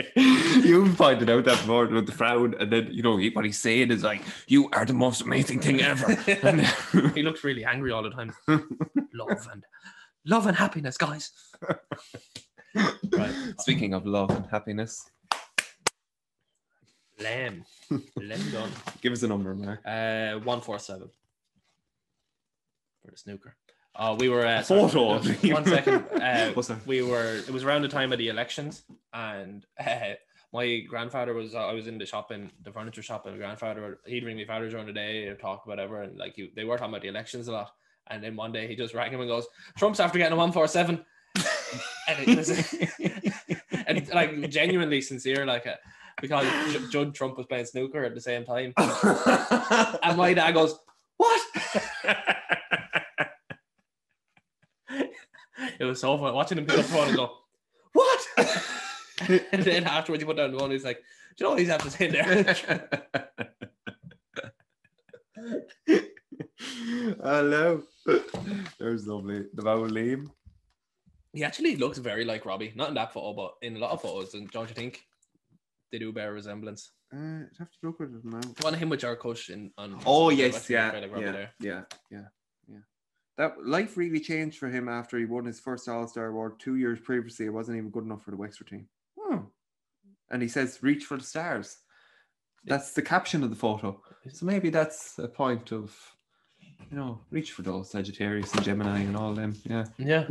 you pointed out that before with the frown, and then you know he- what he's saying is like, "You are the most amazing thing ever." And he looks really angry all the time. love and love and happiness, guys. Right. Speaking of love and happiness, Lamb. Lamb done. give us a number, Mark. Uh, one four seven for the snooker. Oh, we were uh, sorry, just One second. Uh, we were. It was around the time of the elections, and uh, my grandfather was I was in the shop in the furniture shop, and my grandfather he'd ring my father during the day or talk whatever, and like you, they were talking about the elections a lot. And then one day he just rang him and goes, "Trump's after getting a one four seven. and it was and like genuinely sincere, like uh, because J- Judd Trump was playing snooker at the same time, and my dad goes, "What?" It was so fun watching him pick up the phone and go, "What?" and then afterwards, he put down the phone. He's like, "Do you know what he's have to say there?" Hello. There's lovely. The vowel Liam. he actually looks very like Robbie, not in that photo, but in a lot of photos. And don't you think they do bear resemblance? Uh, I'd have to look at it now. One of him with Jack Cush in on. Oh yes, yeah, like yeah, yeah, yeah. That life really changed for him after he won his first All Star award two years previously. It wasn't even good enough for the Wexford team. Hmm. And he says, "Reach for the stars." That's the caption of the photo. So maybe that's a point of, you know, reach for those Sagittarius and Gemini and all them. Yeah. Yeah,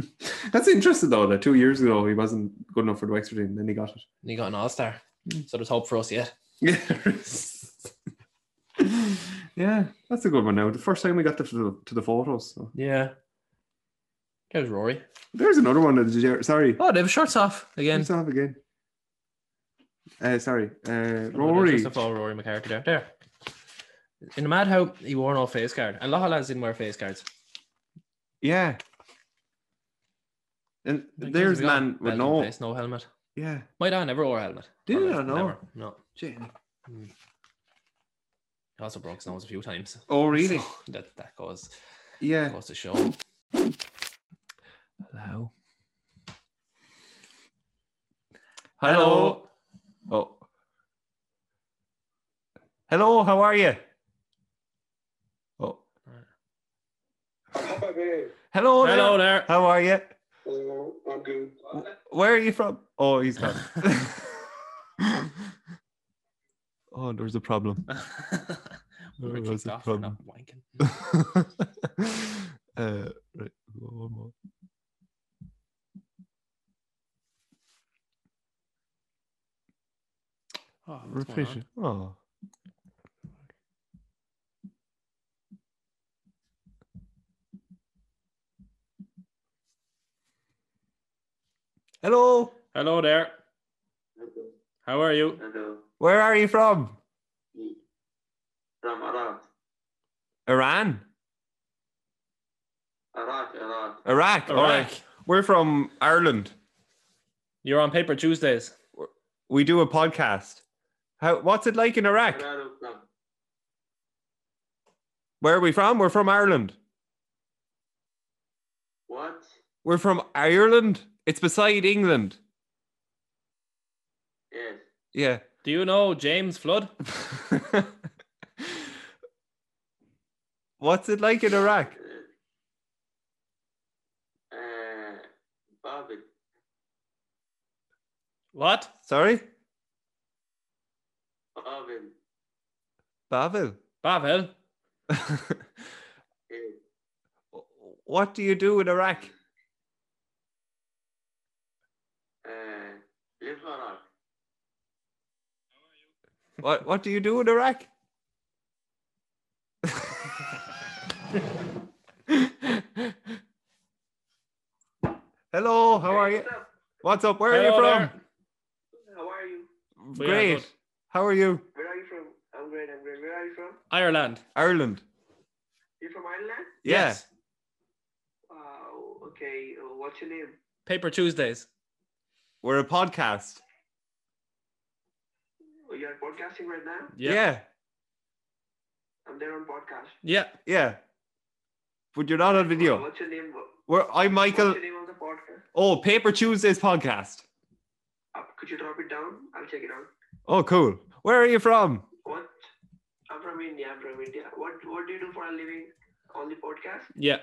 That's interesting though. That two years ago he wasn't good enough for the Wexford team. Then he got it. and he got an All Star. Hmm. So there's hope for us yet. Yeah. Yeah, that's a good one. Now, the first time we got to the to the photos. So. Yeah. There's Rory. There's another one. That you, sorry, Oh, they have shorts off again. Turns off again. Uh, sorry, uh, Rory. Just a follow Rory McCarthy there. There. In the mad how he wore no face card. And a lot of lads didn't wear face cards. Yeah. And there's man with no. face, no helmet. Yeah. My dad never wore a helmet. Did he? like, I know. Never. No. Gee. He also broke his nose a few times. Oh, really? So that that goes Yeah. goes to show. Hello. Hello. Oh. Hello, how are you? Oh. Hello there. Hello there. How are you? Hello, I'm good. Where are you from? Oh, he's gone. oh, there's a problem. we were Oh, a off for not problem. wanking. uh, right, one more. Oh, what's? Refresh. Oh. Hello. Hello there. Hello. How are you? Hello. Where are you from? From Iraq. Iran. Iraq, Iraq. Iraq. All right. Iraq. We're from Ireland. You're on Paper Tuesdays. We do a podcast. How? What's it like in Iraq? Where are you from? Where are we from? We're from Ireland. What? We're from Ireland. It's beside England. Yes. Yeah. Do you know James Flood? What's it like in Iraq? Uh, Babel. What? Sorry? Babel. Bavel. Bavel. Yes. what do you do in Iraq? Uh, live Iraq. What what do you do in Iraq? Hello, how are you? What's up? What's up? Where are you from? there. How are you? We are Great. good. How are you? Where are you from? I'm great, I'm great. Where are you from? Ireland. Ireland. You're from Ireland? Yeah. Yes. Wow. Okay. Uh, what's your name? Paper Tuesdays. We're a podcast. You are podcasting right now? Yeah. Yeah. I'm there on podcast. Yeah. Yeah. But you're not on video. What's your name? We're, I'm Michael. What's your name of the podcast? Oh, Paper Tuesdays podcast. Uh, could you drop it down? I'll check it out. Oh, cool. Where are you from? What? I'm from India. I'm from India. What What do you do for a living on the podcast? Yeah.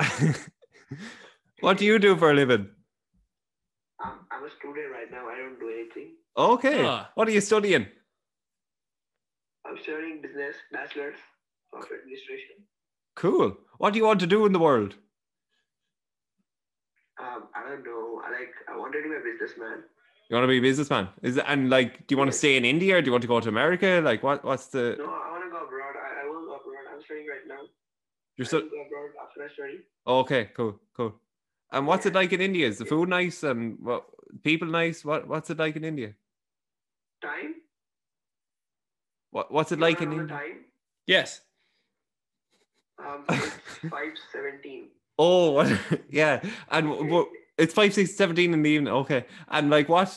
what do you do for a living? I'm, I'm a student right now. I don't do anything. Okay. Ah. What are you studying? I'm studying business, bachelor's of administration. Cool. What do you want to do in the world? Um, I don't know. I like. I wanted to be a businessman. You want to be a businessman? Is it, and like, do you want to stay in India or do you want to go to America? Like, what? What's the? No, I want to go abroad. I, I will go abroad. I'm studying right now. You're I so will go abroad after I study. okay. Cool, cool. And what's it like in India? Is the food nice and what people nice? What What's it like in India? Time? What What's it You like in India? time? Yes. Um, it's five seventeen. Oh, what? yeah. And what? It's five, six, 17 in the evening. Okay. And like, what?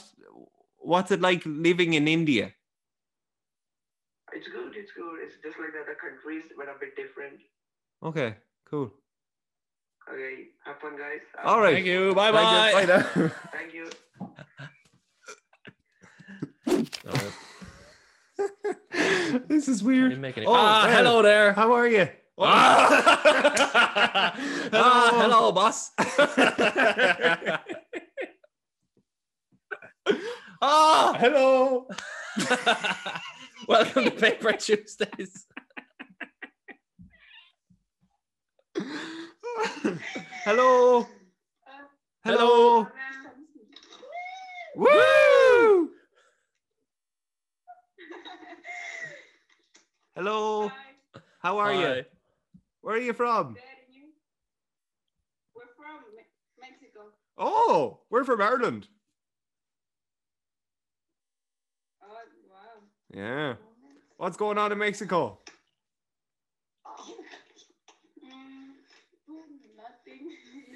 What's it like living in India? It's good. It's good. It's just like the other countries, but a bit different. Okay. Cool. Okay, have fun, guys. All right. Thank you. Bye Thank bye. you. Bye now. Thank you. this is weird. Any- Oh, ah, there. hello there. How are you? Ah, Ah, hello, boss. ah, Hello. welcome to Paper Tuesdays. Hello. Hello. Woo! Hello. How are you? Where are you from? We're from Mexico. Oh, we're from Ireland. Oh, wow. Yeah. What's going on in Mexico?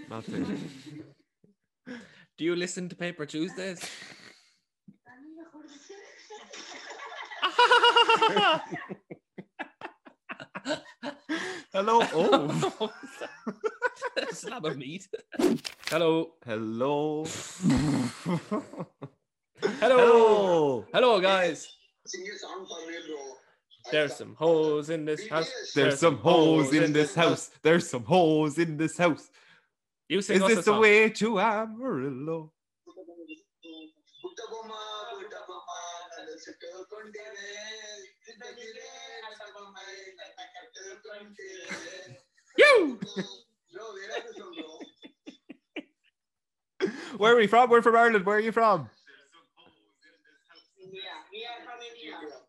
Nothing. Do you listen to Paper Tuesdays? Hello. Oh. Slab of meat. Hello. Hello. Hello. Hello, guys. There's some hoes in this house. There's some hoes in this house. There's some hoes in this house. You sing Is this the song. way to Amarillo? You. Where are we from? We're from Ireland. Where are you from?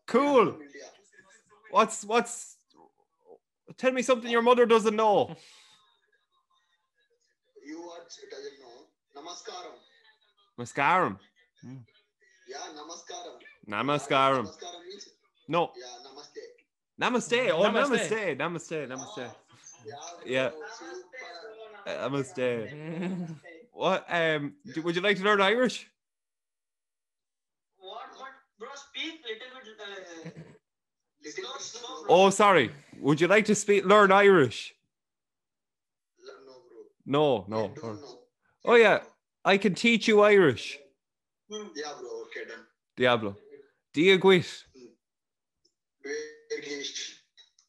Cool. What's what's? Tell me something your mother doesn't know. You what doesn't know? Namaskaram. Mascarum. Yeah, namaskaram. Namaskaram. Yeah, Namaskaram means No. yeah, namaste. Namaste. Oh, Namaste. namaste. Namaste. Namaste. Yeah. Yeah. bro, super. Uh, Namaste. What? Um. do- Would you like to learn Irish? What, what, bro, speak little bit. Uh, Little bit slow, slow, slow, bro. Oh, sorry. Would you like to speak learn Irish? No. No, no. I don't know. Oh yeah, I can teach you Irish. Diablo. Okay, done. Diablo. Dia gwit. Very English.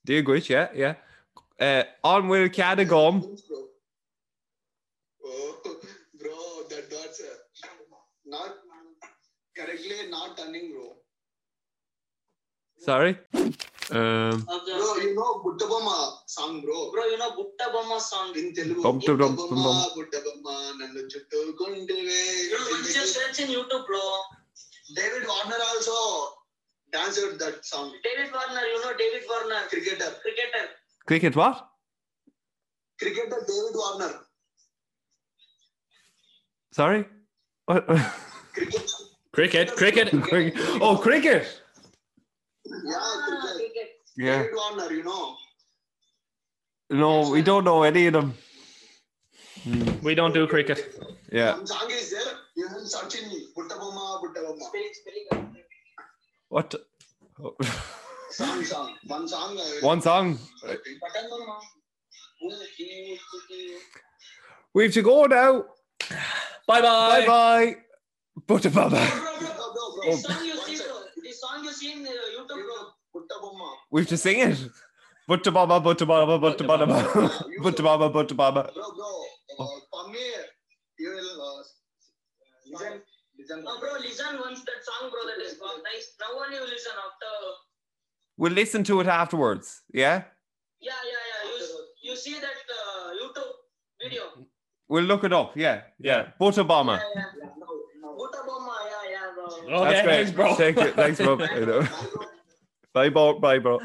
Dia gwit, yeah, yeah. Uh, on will cadagom. Bro. Oh, bro, that that's uh, not correctly not turning, bro. Sorry. Um, bro, you know Butta Bomma song, bro. Bro, you know song search in YouTube, bro. David Warner also danced that song. David Warner, you know David Warner. Cricketer. Cricketer. Cricket what? Cricketer David Warner. Sorry? Cricket. Cricket, cricket. oh, cricket. Yeah. David Warner, you know. No, we don't know any of them. We don't do cricket. Yeah. Some song is there. You will search in Butta Bomma, Buttabama. Spelling, spelling. What? Oh. Song, song. One song. uh, One song. Button Bomma. Booty, booty. We have to go now. Bye Bye bye. bye. Bro, bro. This song you One see, second. bro. This song you see in uh, YouTube, bro. Butta Bomma. We have to sing it. Bro, bro. Uh, for me, you will uh, listen. Listen. No, bro, listen once that song, bro. That is nice. Now only you listen after. We'll listen to it afterwards. Yeah. Yeah, yeah, yeah. You, you see that uh, YouTube video. We'll look it up. Yeah. Yeah. Yeah. Butta Bomma. Yeah, yeah. Butta Bomma, yeah, Okay, thanks, bro. Take it. Thanks, bro. Bye, Bork. Bye, Bork.